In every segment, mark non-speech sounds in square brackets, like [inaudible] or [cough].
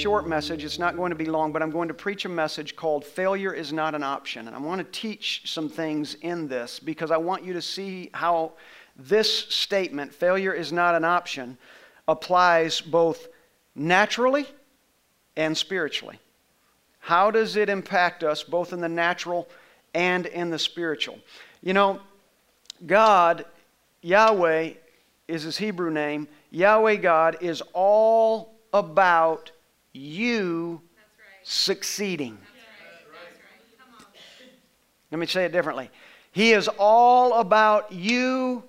short message. It's not going to be long, but I'm going to preach a message called Failure is Not an Option. And I want to teach some things in this because I want you to see how this statement, failure is not an option, applies both naturally and spiritually. How does it impact us both in the natural and in the spiritual? You know, God, Yahweh is his Hebrew name. Yahweh God is all about you right. succeeding. Right. Let me say it differently. He is all about you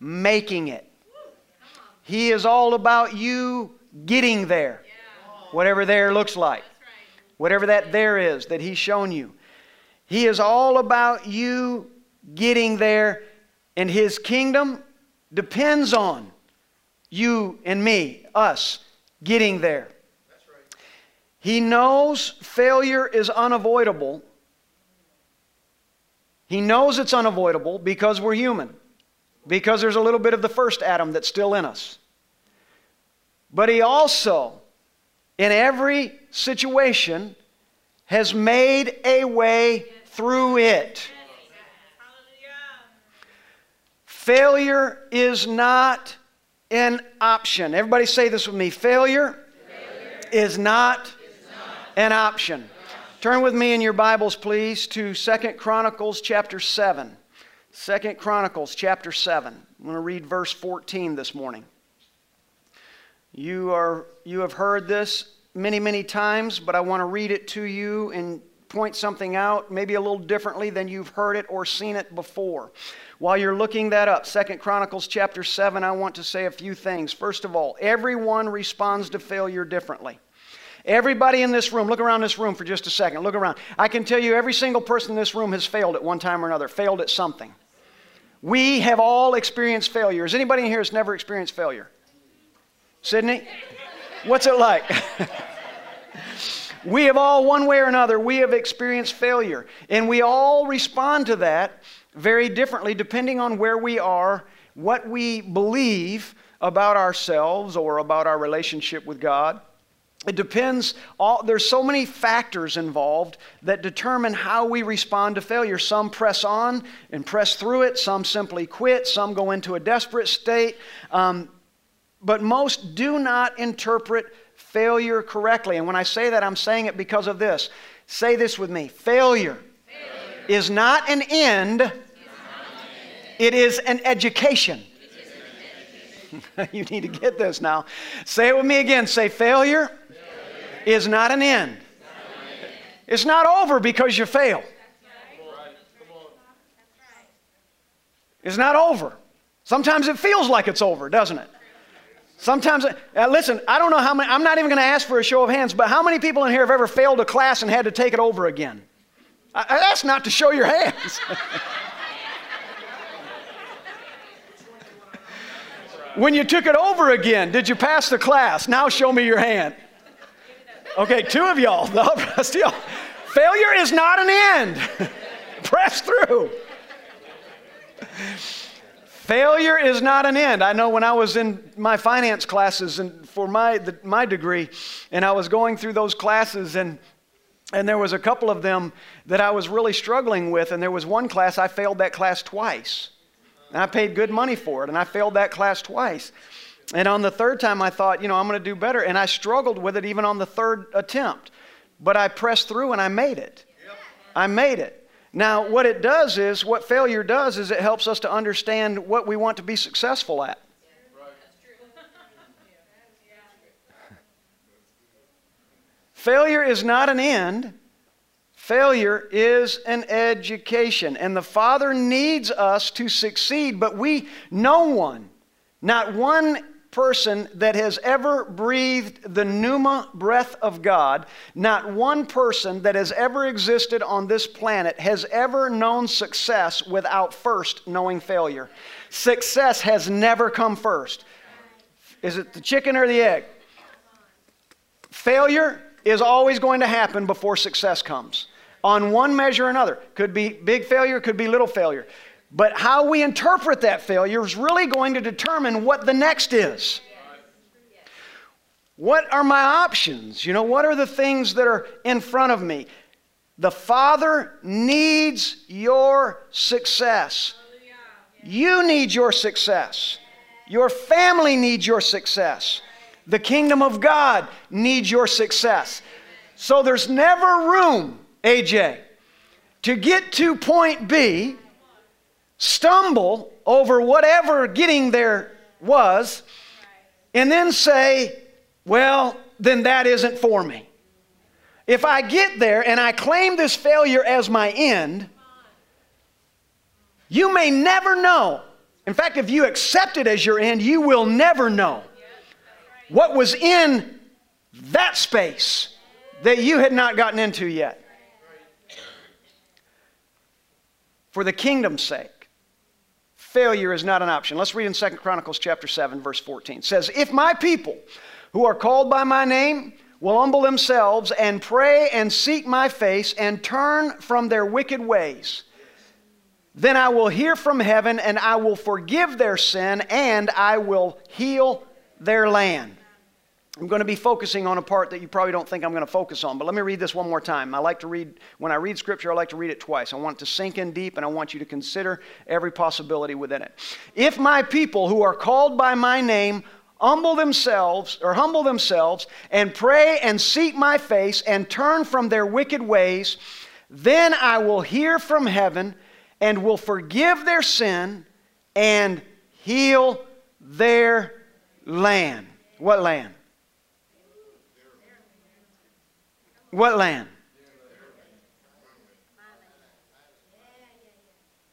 making it. He is all about you getting there, whatever there looks like, whatever that there is that He's shown you. He is all about you getting there, and His kingdom depends on you and me, us, getting there. He knows failure is unavoidable. He knows it's unavoidable because we're human because there's a little bit of the first Adam that's still in us. But he also, in every situation, has made a way through it. Failure is not an option. Everybody say this with me. Failure, Failure is, not an option. Turn with me in your Bibles, please, to Second Chronicles chapter 7. Second Chronicles chapter 7. I'm going to read verse 14 this morning. You, are, you have heard this many, many times, but I want to read it to you and point something out, maybe a little differently than you've heard it or seen it before. While you're looking that up, Second Chronicles chapter 7, I want to say a few things. First of all, everyone responds to failure differently. Everybody in this room, look around this room for just a second. Look around. I can tell you every single person in this room has failed at one time or another, failed at something. We have all experienced failure. Is anybody in here has never experienced failure? Sydney? What's it like? [laughs] we have all, one way or another, we have experienced failure. And we all respond to that very differently depending on where we are, what we believe about ourselves or about our relationship with God. It depends, all, there's so many factors involved that determine how we respond to failure. Some press on and press through it, some simply quit, some go into a desperate state. Um, but most do not interpret failure correctly. And when I say that, I'm saying it because of this. Say this with me failure, failure. is not an end, not an end. it is an education. [laughs] you need to get this now. Say it with me again. Say failure is not an end. It's not over because you fail. It's not over. Sometimes it feels like it's over, doesn't it? Sometimes, uh, listen, I don't know how many, I'm not even going to ask for a show of hands, but how many people in here have ever failed a class and had to take it over again? I, that's not to show your hands. [laughs] when you took it over again, did you pass the class? Now show me your hand. Okay, two of y'all. [laughs] The rest of y'all. Failure is not an end. [laughs] Press through. Failure is not an end. I know when I was in my finance classes and for my, the, my degree, and I was going through those classes, and, and there was a couple of them that I was really struggling with, and there was one class I failed that class twice. And I paid good money for it, and I failed that class twice. And on the third time, I thought, you know, I'm going to do better. And I struggled with it even on the third attempt. But I pressed through and I made it. Yep. I made it. Now, what it does is, what failure does is it helps us to understand what we want to be successful at. Failure is not an end. Failure is an education. And the Father needs us to succeed, but we, no one, not one person that has ever breathed the pneuma breath of God, not one person that has ever existed on this planet has ever known success without first knowing failure. Success has never come first. Is it the chicken or the egg? Failure is always going to happen before success comes. On one measure or another. Could be big failure, could be little failure. But how we interpret that failure is really going to determine what the next is. What are my options? You know, what are the things that are in front of me? The Father needs your success. You need your success. Your family needs your success. The kingdom of God needs your success. So there's never room, AJ, to get to point B, stumble over whatever getting there was, and then say, well, then that isn't for me. If I get there and I claim this failure as my end, you may never know. In fact, if you accept it as your end, you will never know what was in that space that you had not gotten into yet. For the kingdom's sake, failure is not an option. Let's read in 2 Chronicles chapter 7 verse 14. It says, "If my people who are called by my name will humble themselves and pray and seek my face and turn from their wicked ways, then I will hear from heaven and I will forgive their sin and I will heal their land. I'm going to be focusing on a part that you probably don't think I'm going to focus on, but let me read this one more time. I like to read, when I read scripture, I like to read it twice. I want it to sink in deep and I want you to consider every possibility within it. If my people who are called by my name humble themselves or humble themselves and pray and seek my face and turn from their wicked ways, then I will hear from heaven and will forgive their sin and heal their land. What land? What land?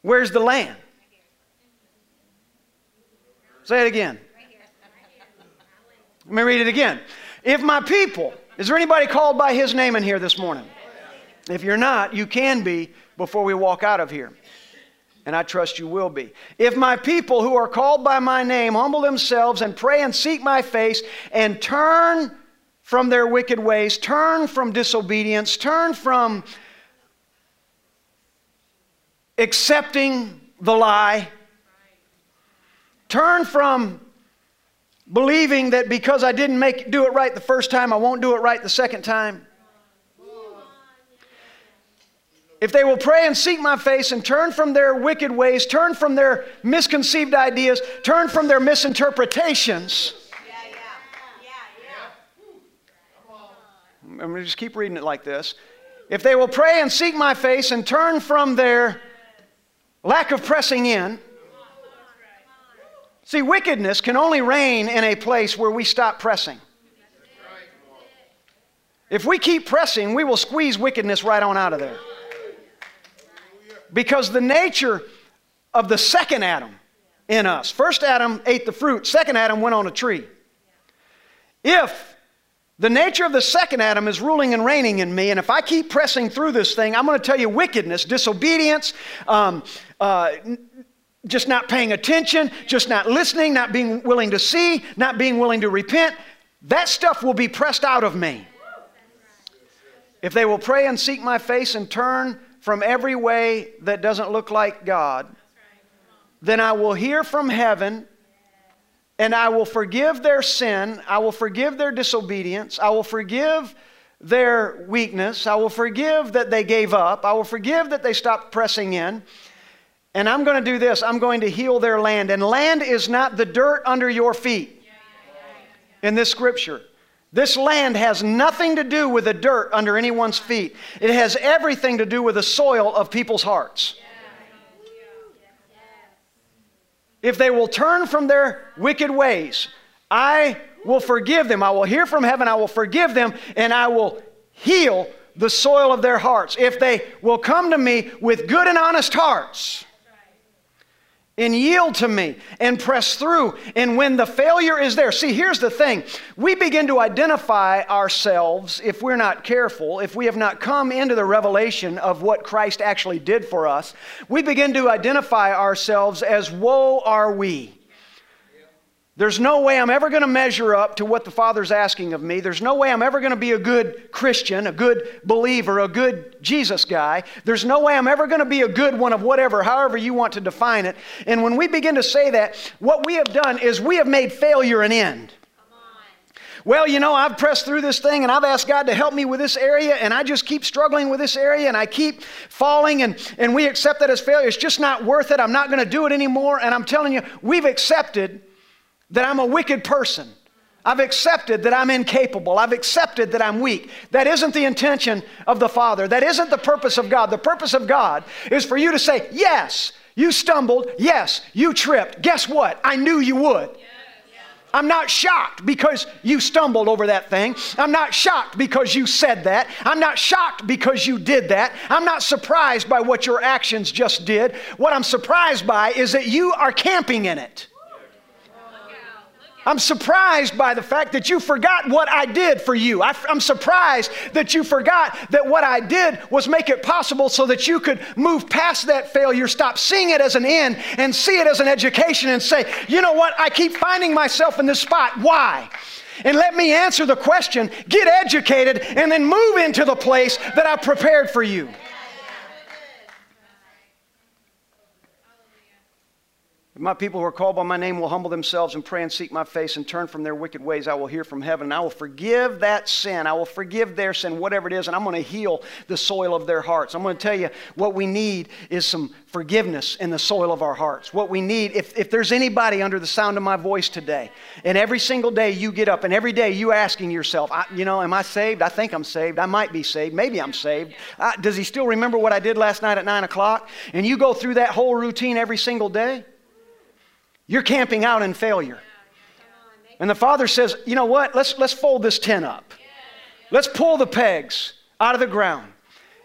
Where's the land? Say it again. Let me read it again. If my people, is there anybody called by his name in here this morning? If you're not, you can be before we walk out of here. And I trust you will be. If my people who are called by my name humble themselves and pray and seek my face and turn from their wicked ways, turn from disobedience, turn from accepting the lie, turn from believing that because I didn't make do it right the first time, I won't do it right the second time. If they will pray and seek my face and turn from their wicked ways, turn from their misconceived ideas, turn from their misinterpretations. I'm going to just keep reading it like this. If they will pray and seek my face and turn from their lack of pressing in, See, wickedness can only reign in a place where we stop pressing. If we keep pressing, we will squeeze wickedness right on out of there. Because the nature of the second Adam in us, first Adam ate the fruit, second Adam went on a tree. If the nature of the second Adam is ruling and reigning in me, and if I keep pressing through this thing, I'm going to tell you wickedness, disobedience, um, uh, just not paying attention, just not listening, not being willing to see, not being willing to repent, that stuff will be pressed out of me. If they will pray and seek my face and turn from every way that doesn't look like God, then I will hear from heaven and I will forgive their sin. I will forgive their disobedience. I will forgive their weakness. I will forgive that they gave up. I will forgive that they stopped pressing in. And I'm going to do this I'm going to heal their land. And land is not the dirt under your feet in this scripture. This land has nothing to do with the dirt under anyone's feet, it has everything to do with the soil of people's hearts. If they will turn from their wicked ways, I will forgive them. I will hear from heaven, I will forgive them, and I will heal the soil of their hearts. If they will come to me with good and honest hearts, and yield to me and press through. And when the failure is there, see, here's the thing we begin to identify ourselves, if we're not careful, if we have not come into the revelation of what Christ actually did for us, we begin to identify ourselves as woe are we. There's no way I'm ever going to measure up to what the Father's asking of me. There's no way I'm ever going to be a good Christian, a good believer, a good Jesus guy. There's no way I'm ever going to be a good one of whatever, however you want to define it. And when we begin to say that, what we have done is we have made failure an end. Well, you know, I've pressed through this thing and I've asked God to help me with this area and I just keep struggling with this area and I keep falling and, and we accept that as failure. It's just not worth it. I'm not going to do it anymore. And I'm telling you, we've accepted that I'm a wicked person. I've accepted that I'm incapable. I've accepted that I'm weak. That isn't the intention of the Father. That isn't the purpose of God. The purpose of God is for you to say, Yes, you stumbled. Yes, you tripped. Guess what? I knew you would. I'm not shocked because you stumbled over that thing. I'm not shocked because you said that. I'm not shocked because you did that. I'm not surprised by what your actions just did. What I'm surprised by is that you are camping in it. I'm surprised by the fact that you forgot what I did for you. I, am surprised that you forgot that what I did was make it possible so that you could move past that failure, stop seeing it as an end, and see it as an education and say, you know what, I keep finding myself in this spot. Why? And let me answer the question, get educated, and then move into the place that I prepared for you. My people who are called by my name will humble themselves and pray and seek my face and turn from their wicked ways, I will hear from heaven and I will forgive that sin. I will forgive their sin, whatever it is, and I'm going to heal the soil of their hearts. I'm going to tell you what we need is some forgiveness in the soil of our hearts. What we need, if, if there's anybody under the sound of my voice today, and every single day you get up and every day you asking yourself, you know, am I saved? I think I'm saved. I might be saved. Maybe I'm saved. Uh, does he still remember what I did last night at 9 o'clock? And you go through that whole routine every single day? You're camping out in failure. And the father says, you know what? Let's, let's fold this tent up. Let's pull the pegs out of the ground.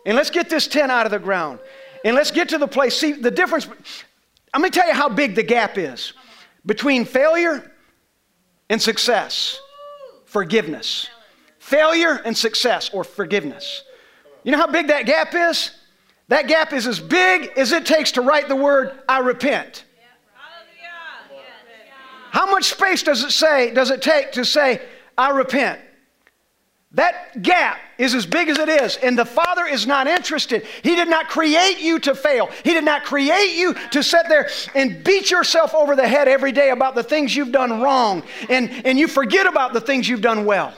And let's get this tent out of the ground. And let's get to the place. See, the difference, going to tell you how big the gap is between failure and success forgiveness. Failure and success or forgiveness. You know how big that gap is? That gap is as big as it takes to write the word, I repent. How much space does it say, does it take to say, I repent? That gap is as big as it is, and the Father is not interested. He did not create you to fail. He did not create you to sit there and beat yourself over the head every day about the things you've done wrong, and, and you forget about the things you've done well.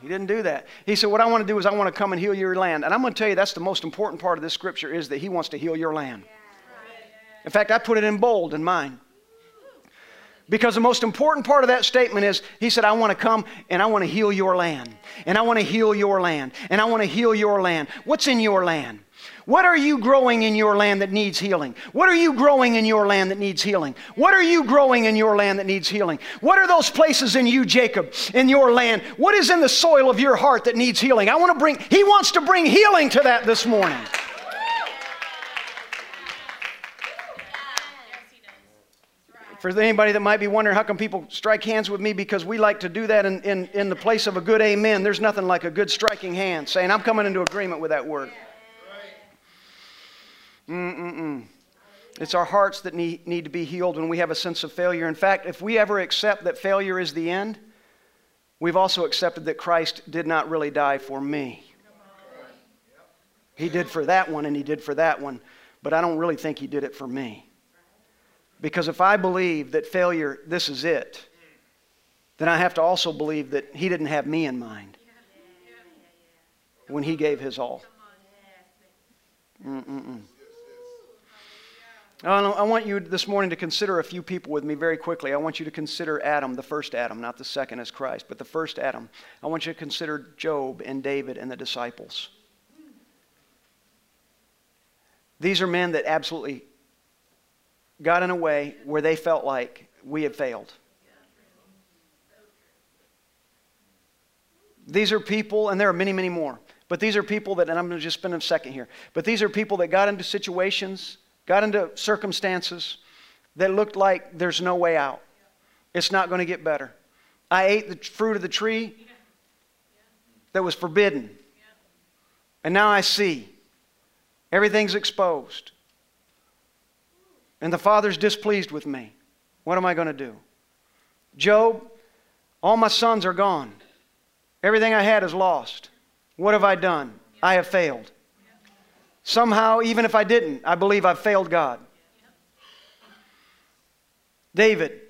He didn't do that. He said, What I want to do is I want to come and heal your land. And I'm going to tell you that's the most important part of this scripture is that He wants to heal your land. In fact, I put it in bold in mine. Because the most important part of that statement is He said, I want to come and I want to heal your land. And I want to heal your land. And I want to heal your land. What's in your land? What are you growing in your land that needs healing? What are you growing in your land that needs healing? What are you growing in your land that needs healing? What are those places in you, Jacob, in your land? What is in the soil of your heart that needs healing? I want to bring, he wants to bring healing to that this morning. For anybody that might be wondering how come people strike hands with me? Because we like to do that in, in, in the place of a good amen. There's nothing like a good striking hand saying i'm coming into agreement with that word. Mm-mm-mm. it's our hearts that need, need to be healed when we have a sense of failure. In fact if we ever accept that failure is the end we've also accepted that christ did not really die for me. He did for that one and he did for that one but i don't really think he did it for me because if I believe that failure, this is it, then I have to also believe that He didn't have me in mind when He gave His all. Mm-mm-mm. I want you this morning to consider a few people with me very quickly. I want you to consider Adam, the first Adam, not the second as Christ, but the first Adam. I want you to consider Job and David and the disciples. These are men that absolutely got in a way where they felt like we had failed. These are people, and there are many, many more, but these are people that, and I'm going to just spend a second here, but these are people that got into situations, got into circumstances that looked like there's no way out. It's not going to get better. I ate the fruit of the tree that was forbidden. And now I see everything's exposed and the father's displeased with me. What am I going to do? Job, all my sons are gone. Everything I had is lost. What have I done? I have failed. Somehow, even if I didn't, I believe I've failed God. David,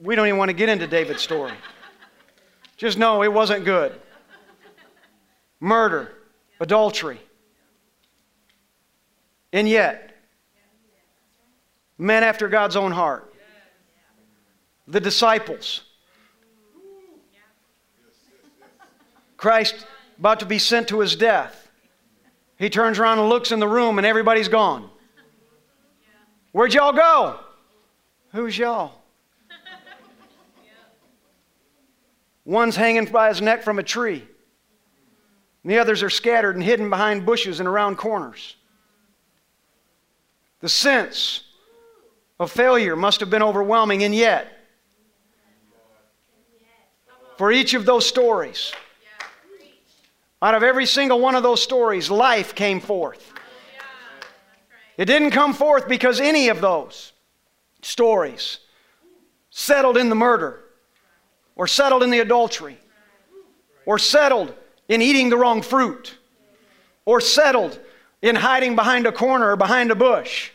we don't even want to get into David's story. Just know it wasn't good. Murder, adultery. And yet, men after God's own heart, the disciples, Christ about to be sent to his death. He turns around and looks in the room, and everybody's gone. Where'd y'all go? Who's y'all? One's hanging by his neck from a tree. And the others are scattered and hidden behind bushes and around corners. The sense of failure must have been overwhelming, and yet, for each of those stories, out of every single one of those stories, life came forth. It didn't come forth because any of those stories settled in the murder or settled in the adultery, or settled in eating the wrong fruit, or settled in hiding behind a corner or behind a bush,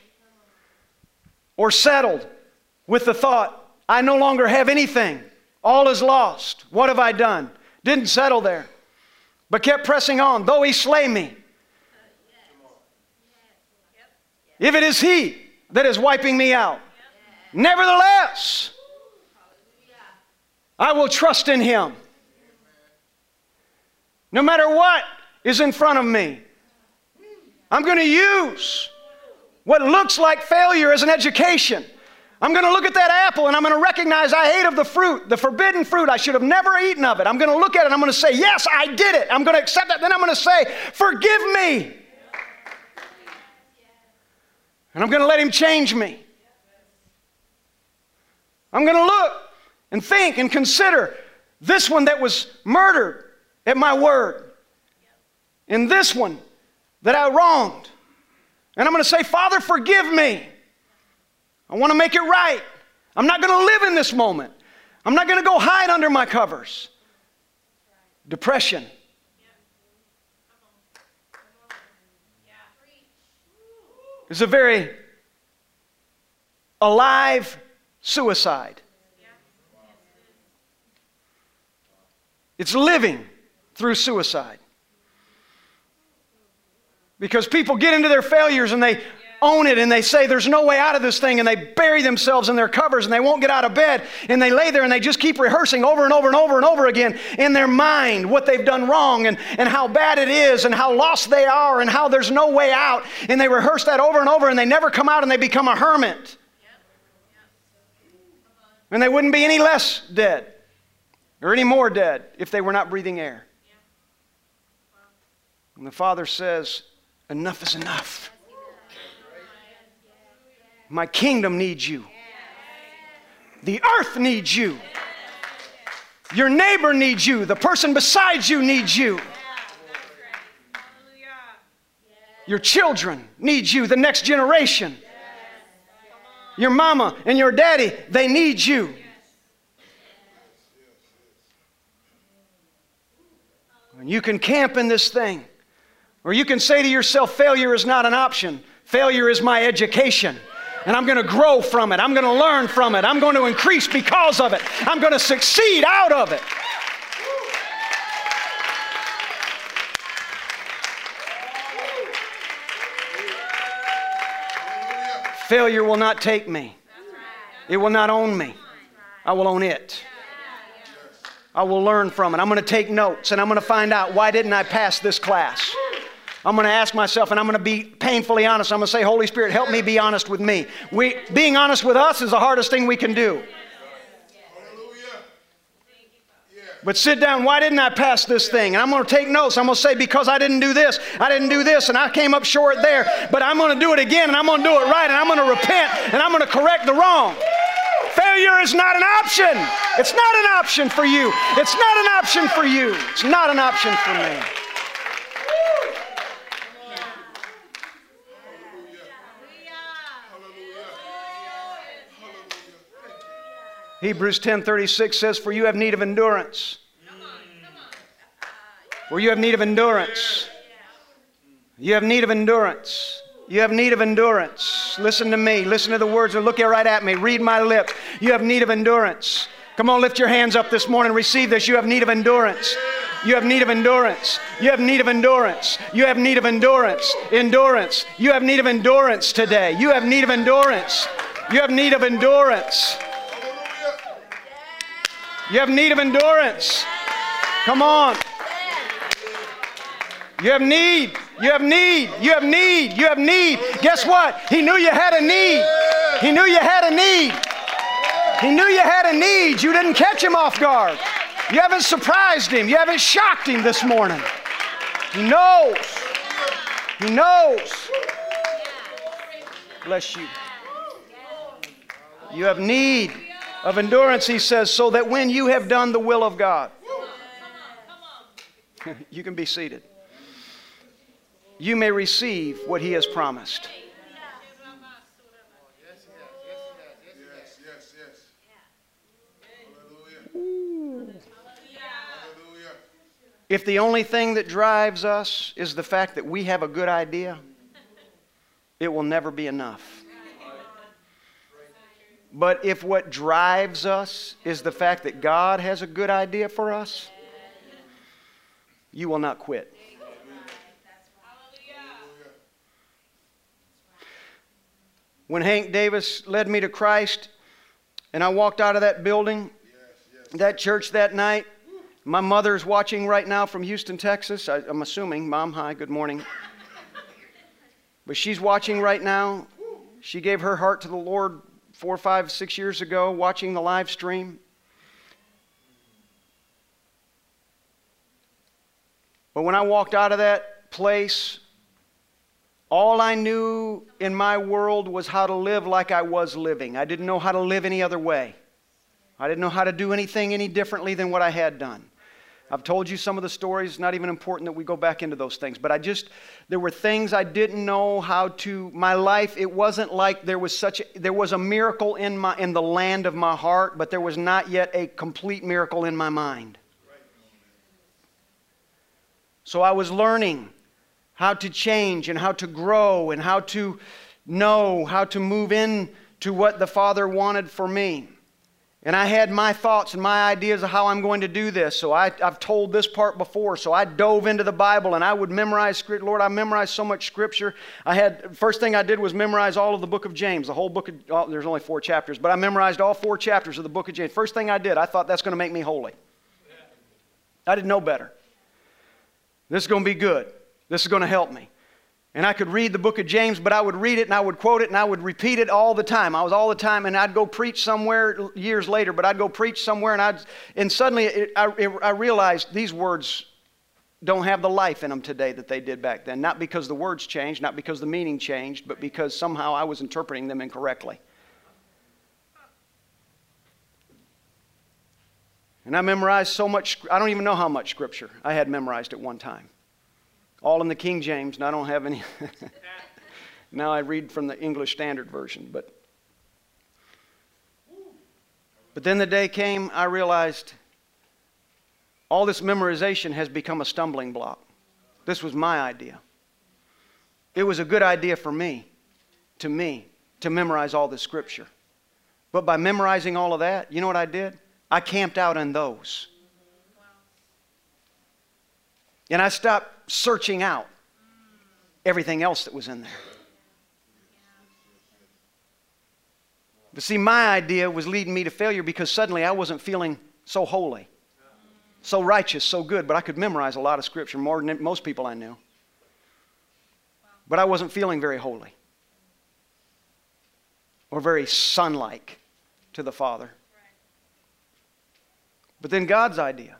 or settled with the thought, I no longer have anything. All is lost. What have I done? Didn't settle there, but kept pressing on. Though he slay me, if it is he that is wiping me out, nevertheless, I will trust in Him. No matter what is in front of me, I'm going to use what looks like failure as an education. I'm going to look at that apple and I'm going to recognize I ate of the fruit, the forbidden fruit. I should have never eaten of it. I'm going to look at it I'm going to say, Yes, I did it. I'm going to accept that. Then I'm going to say, Forgive me. And I'm going to let Him change me. I'm going to look and think and consider this one that was murdered at my word, and this one that I wronged. And I'm going to say, Father, forgive me. I want to make it right. I'm not going to live in this moment. I'm not going to go hide under my covers. Depression. is a very alive suicide. It's living through suicide. Because people get into their failures and they own it and they say there's no way out of this thing and they bury themselves in their covers and they won't get out of bed and they lay there and they just keep rehearsing over and over and over and over again in their mind what they've done wrong and, and how bad it is and how lost they are and how there's no way out and they rehearse that over and over and they never come out and they become a hermit and they wouldn't be any less dead or any more dead if they were not breathing air. And the Father says, Enough is enough. My kingdom needs you. The earth needs you. Your neighbor needs you. The person beside you needs you. Your children need you. The next generation. Your mama and your daddy, they need you. And you can camp in this thing. Or you can say to yourself, failure is not an option. Failure is my education. And I'm going to grow from it. I'm going to learn from it. I'm going to increase because of it. I'm going to succeed out of it. Failure will not take me. It will not own me. I will own it. I will learn from it. I'm going to take notes and I'm going to find out why didn't I pass this class? I'm going to ask myself and I'm going to be painfully honest. I'm going to say, Holy Spirit, help me be honest with me. We, being honest with us is the hardest thing we can do. But sit down, why didn't I pass this thing? And I'm going to take notes. I'm going to say, because I didn't do this, I didn't do this, and I came up short there. But I'm going to do it again, and I'm going to do it right, and I'm going to repent, and I'm going to correct the wrong. Failure is not an option. It's not an option for you. It's not an option for you. It's not an option for me. Hebrews 10:36 says for you have need of endurance. For you have need of endurance. You have need of endurance. You have need of endurance. Listen to me. Listen to the words. Or look right at me. Read my lip. You have need of endurance. Come on, lift your hands up this morning. Receive this. You have need of endurance. You have need of endurance. You have need of endurance. You have need of endurance. Endurance. You have need of endurance today. You have need of endurance. You have need of endurance. You have need of endurance. Come on. You have need. You have need. You have need. You have need. Guess what? He knew you had a need. He knew you had a need. He knew you had a need. You didn't catch him off guard. You haven't surprised him. You haven't shocked him this morning. He knows. He knows. Bless you. You have need of endurance, he says, so that when you have done the will of God, [laughs] you can be seated. You may receive what he has promised. If the only thing that drives us is the fact that we have a good idea, it will never be enough. But if what drives us is the fact that God has a good idea for us, you will not quit. When Hank Davis led me to Christ and I walked out of that building, that church that night, my mother's watching right now from Houston, Texas. I, am assuming. Mom, hi, good morning. But she's watching right now. She gave her heart to the Lord four, five, six years ago, watching the live stream. But when I walked out of that place, all I knew in my world was how to live like I was living. I didn't know how to live any other way. I didn't know how to do anything any differently than what I had done. I've told you some of the stories. It's not even important that we go back into those things. But I just, there were things I didn't know how to, my life, it wasn't like there was such, a, there was a miracle in, my, in the land of my heart, but there was not yet a complete miracle in my mind. So I was learning how to change and how to grow and how to know how to move in to what the Father wanted for me. And I had my thoughts and my ideas of how I'm going to do this. So I, have told this part before. So I dove into the Bible and I would memorize scripture. Lord, I memorized so much scripture. I had, first thing I did was memorize all of the book of James, the whole book of, oh, there's only four chapters, but I memorized all four chapters of the book of James. First thing I did, I thought that's going to make me holy. I didn't know better. This is going to be good. This is going to help me. And I could read the book of James, but I would read it and I would quote it and I would repeat it all the time. I was all the time, and I'd go preach somewhere years later, but I'd go preach somewhere and I'd, and suddenly it, I, it, I realized these words don't have the life in them today that they did back then. Not because the words changed, not because the meaning changed, but because somehow I was interpreting them incorrectly. And I memorized so much, I don't even know how much scripture I had memorized at one time all in the King James, and I don't have any. [laughs] now I read from the English Standard Version, but. But then the day came, I realized all this memorization has become a stumbling block. This was my idea. It was a good idea for me, to me, to memorize all this scripture. But by memorizing all of that, you know what I did? I camped out on those. And I stopped searching out everything else that was in there. But see, my idea was leading me to failure because suddenly I wasn't feeling so holy, so righteous, so good, but I could memorize a lot of scripture more than most people I knew. But I wasn't feeling very holy or very son like to the Father. But then God's idea,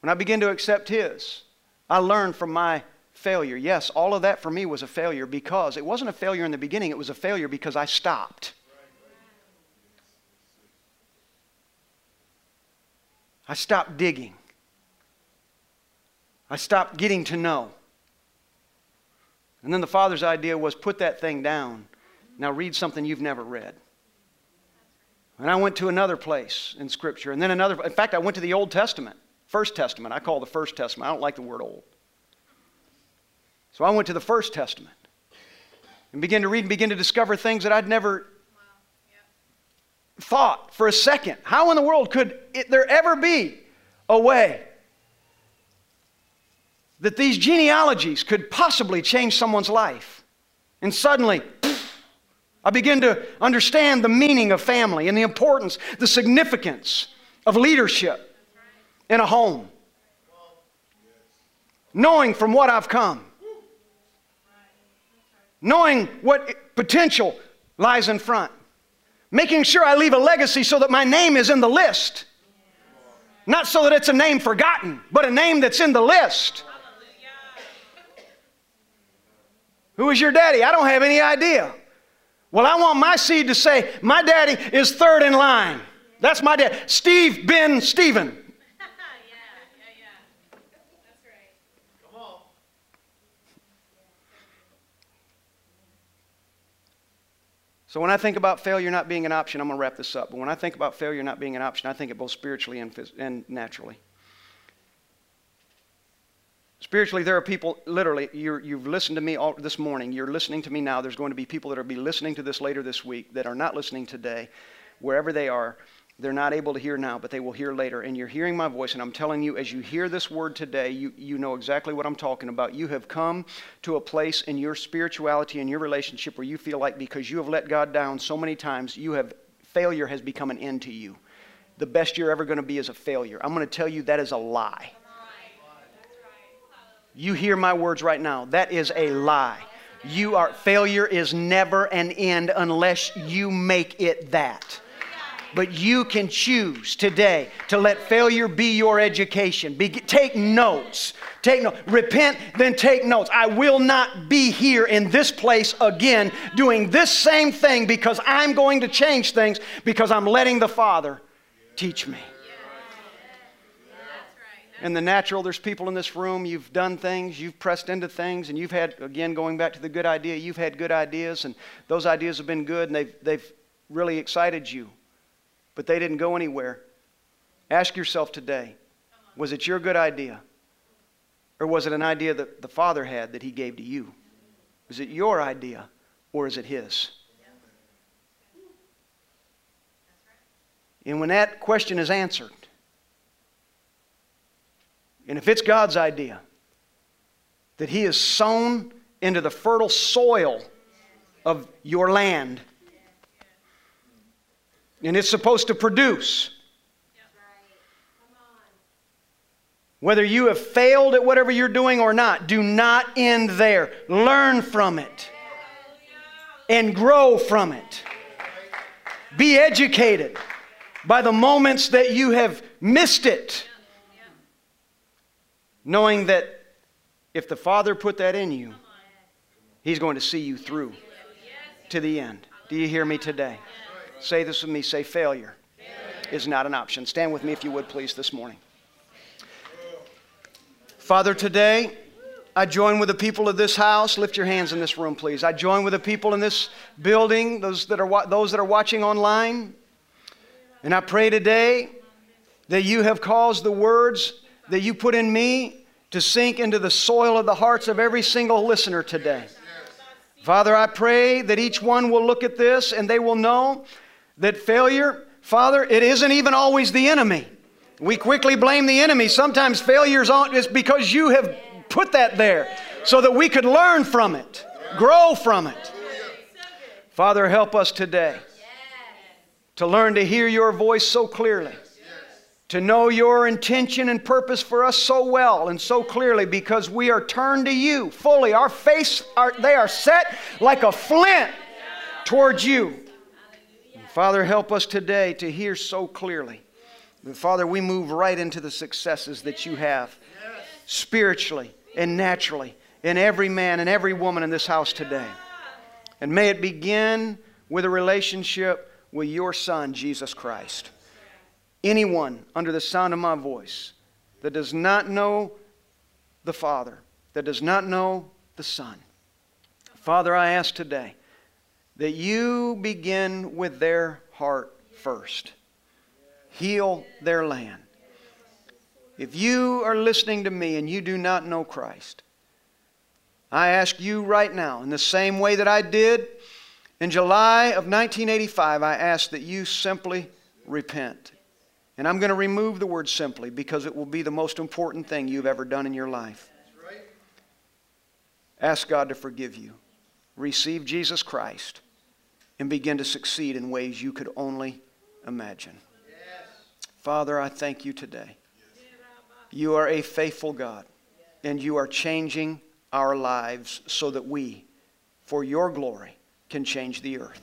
when I began to accept His, I learned from my failure. Yes, all of that for me was a failure because it wasn't a failure in the beginning, it was a failure because I stopped. I stopped digging. I stopped getting to know. And then the father's idea was put that thing down. Now read something you've never read. And I went to another place in Scripture, and then another. In fact, I went to the Old Testament. First Testament. I call the First Testament. I don't like the word old. So I went to the First Testament. and began to read and begin to discover things that I'd never thought for a second. How in the world could it, there ever be a way that these genealogies could possibly change someone's life? And suddenly, I begin to understand the meaning of family and the importance, the significance of leadership in a home. Knowing from what I've come, knowing what potential lies in front, making sure I leave a legacy so that my name is in the list. Not so that it's a name forgotten, but a name that's in the list. Who is your daddy? I don't have any idea. Well, I want my seed to say, my daddy is third in line. That's my dad. Steve Ben Stephen. So when I think about failure not being an option, I'm going to wrap this up. But when I think about failure not being an option, I think it both spiritually and, phys- and naturally. Spiritually, there are people, literally, you have listened to me all, this morning. You're listening to me now. There's going to be people that will be listening to this later this week that are not listening today, wherever they are. They're not able to hear now, but they will hear later. And you're hearing my voice, and I'm telling you, as you hear this word today, you, you know exactly what I'm talking about. You have come to a place in your spirituality and your relationship where you feel like because you have let God down so many times, you have failure has become an end to you. The best you're ever going to be is a failure. I'm going to tell you that is a lie. You hear my words right now. That is a lie. You are failure is never an end unless you make it that. But you can choose today to let failure be your education. Be, take notes. Take notes. Repent, then take notes. I will not be here in this place again doing this same thing because I'm going to change things because I'm letting the Father teach me in the natural, there's people in this room, you've done things, you've pressed into things, and you've had, again, going back to the good idea, you've had good ideas, and those ideas have been good, and they've, they've really excited you, but they didn't go anywhere. Ask yourself today was it your good idea? Or was it an idea that the Father had that He gave to you? Is it your idea, or is it His? And when that question is answered, and if it's God's idea that He is sown into the fertile soil of your land, and it's supposed to produce, whether you have failed at whatever you're doing or not, do not end there. Learn from it and grow from it. Be educated by the moments that you have missed it knowing that if the Father put that in you, He's going to see you through to the end. Do you hear me today? Say this with me. Say, failure is not an option. Stand with me, if you would, please, this morning. Father, today, I join with the people of this house. Lift your hands in this room, please. I join with the people in this building, those that are, those that are watching online. And I pray today that you have caused the words that you put in me to sink into the soil of the hearts of every single listener today. Father, I pray that each one will look at this and they will know that failure, Father, it isn't even always the enemy. We quickly blame the enemy. Sometimes failures is because you have put that there so that we could learn from it, grow from it. Father, help us today to learn to hear your voice so clearly to know your intention and purpose for us so well and so clearly because we are turned to you fully. Our face, are, they are set like a flint towards you. Father, help us today to hear so clearly. Father, we move right into the successes that you have spiritually and naturally in every man and every woman in this house today. And may it begin with a relationship with your Son, Jesus Christ anyone under the sound of my voice that does not know the Father, that does not know the Son. Father, I ask today that you begin with their heart first. Heal their land. If you are listening to me and you do not know Christ, I ask you right now, in the same way that I did in July of 1985, I ask that you simply repent. And I'm going to remove the word simply because it will be the most important thing you've ever done in your life. Ask God to forgive you. Receive Jesus Christ and begin to succeed in ways you could only imagine. Father, I thank you today. You are a faithful God, and you are changing our lives so that we, for your glory, can change the earth.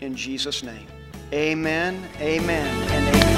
In Jesus' name, amen, amen, and amen.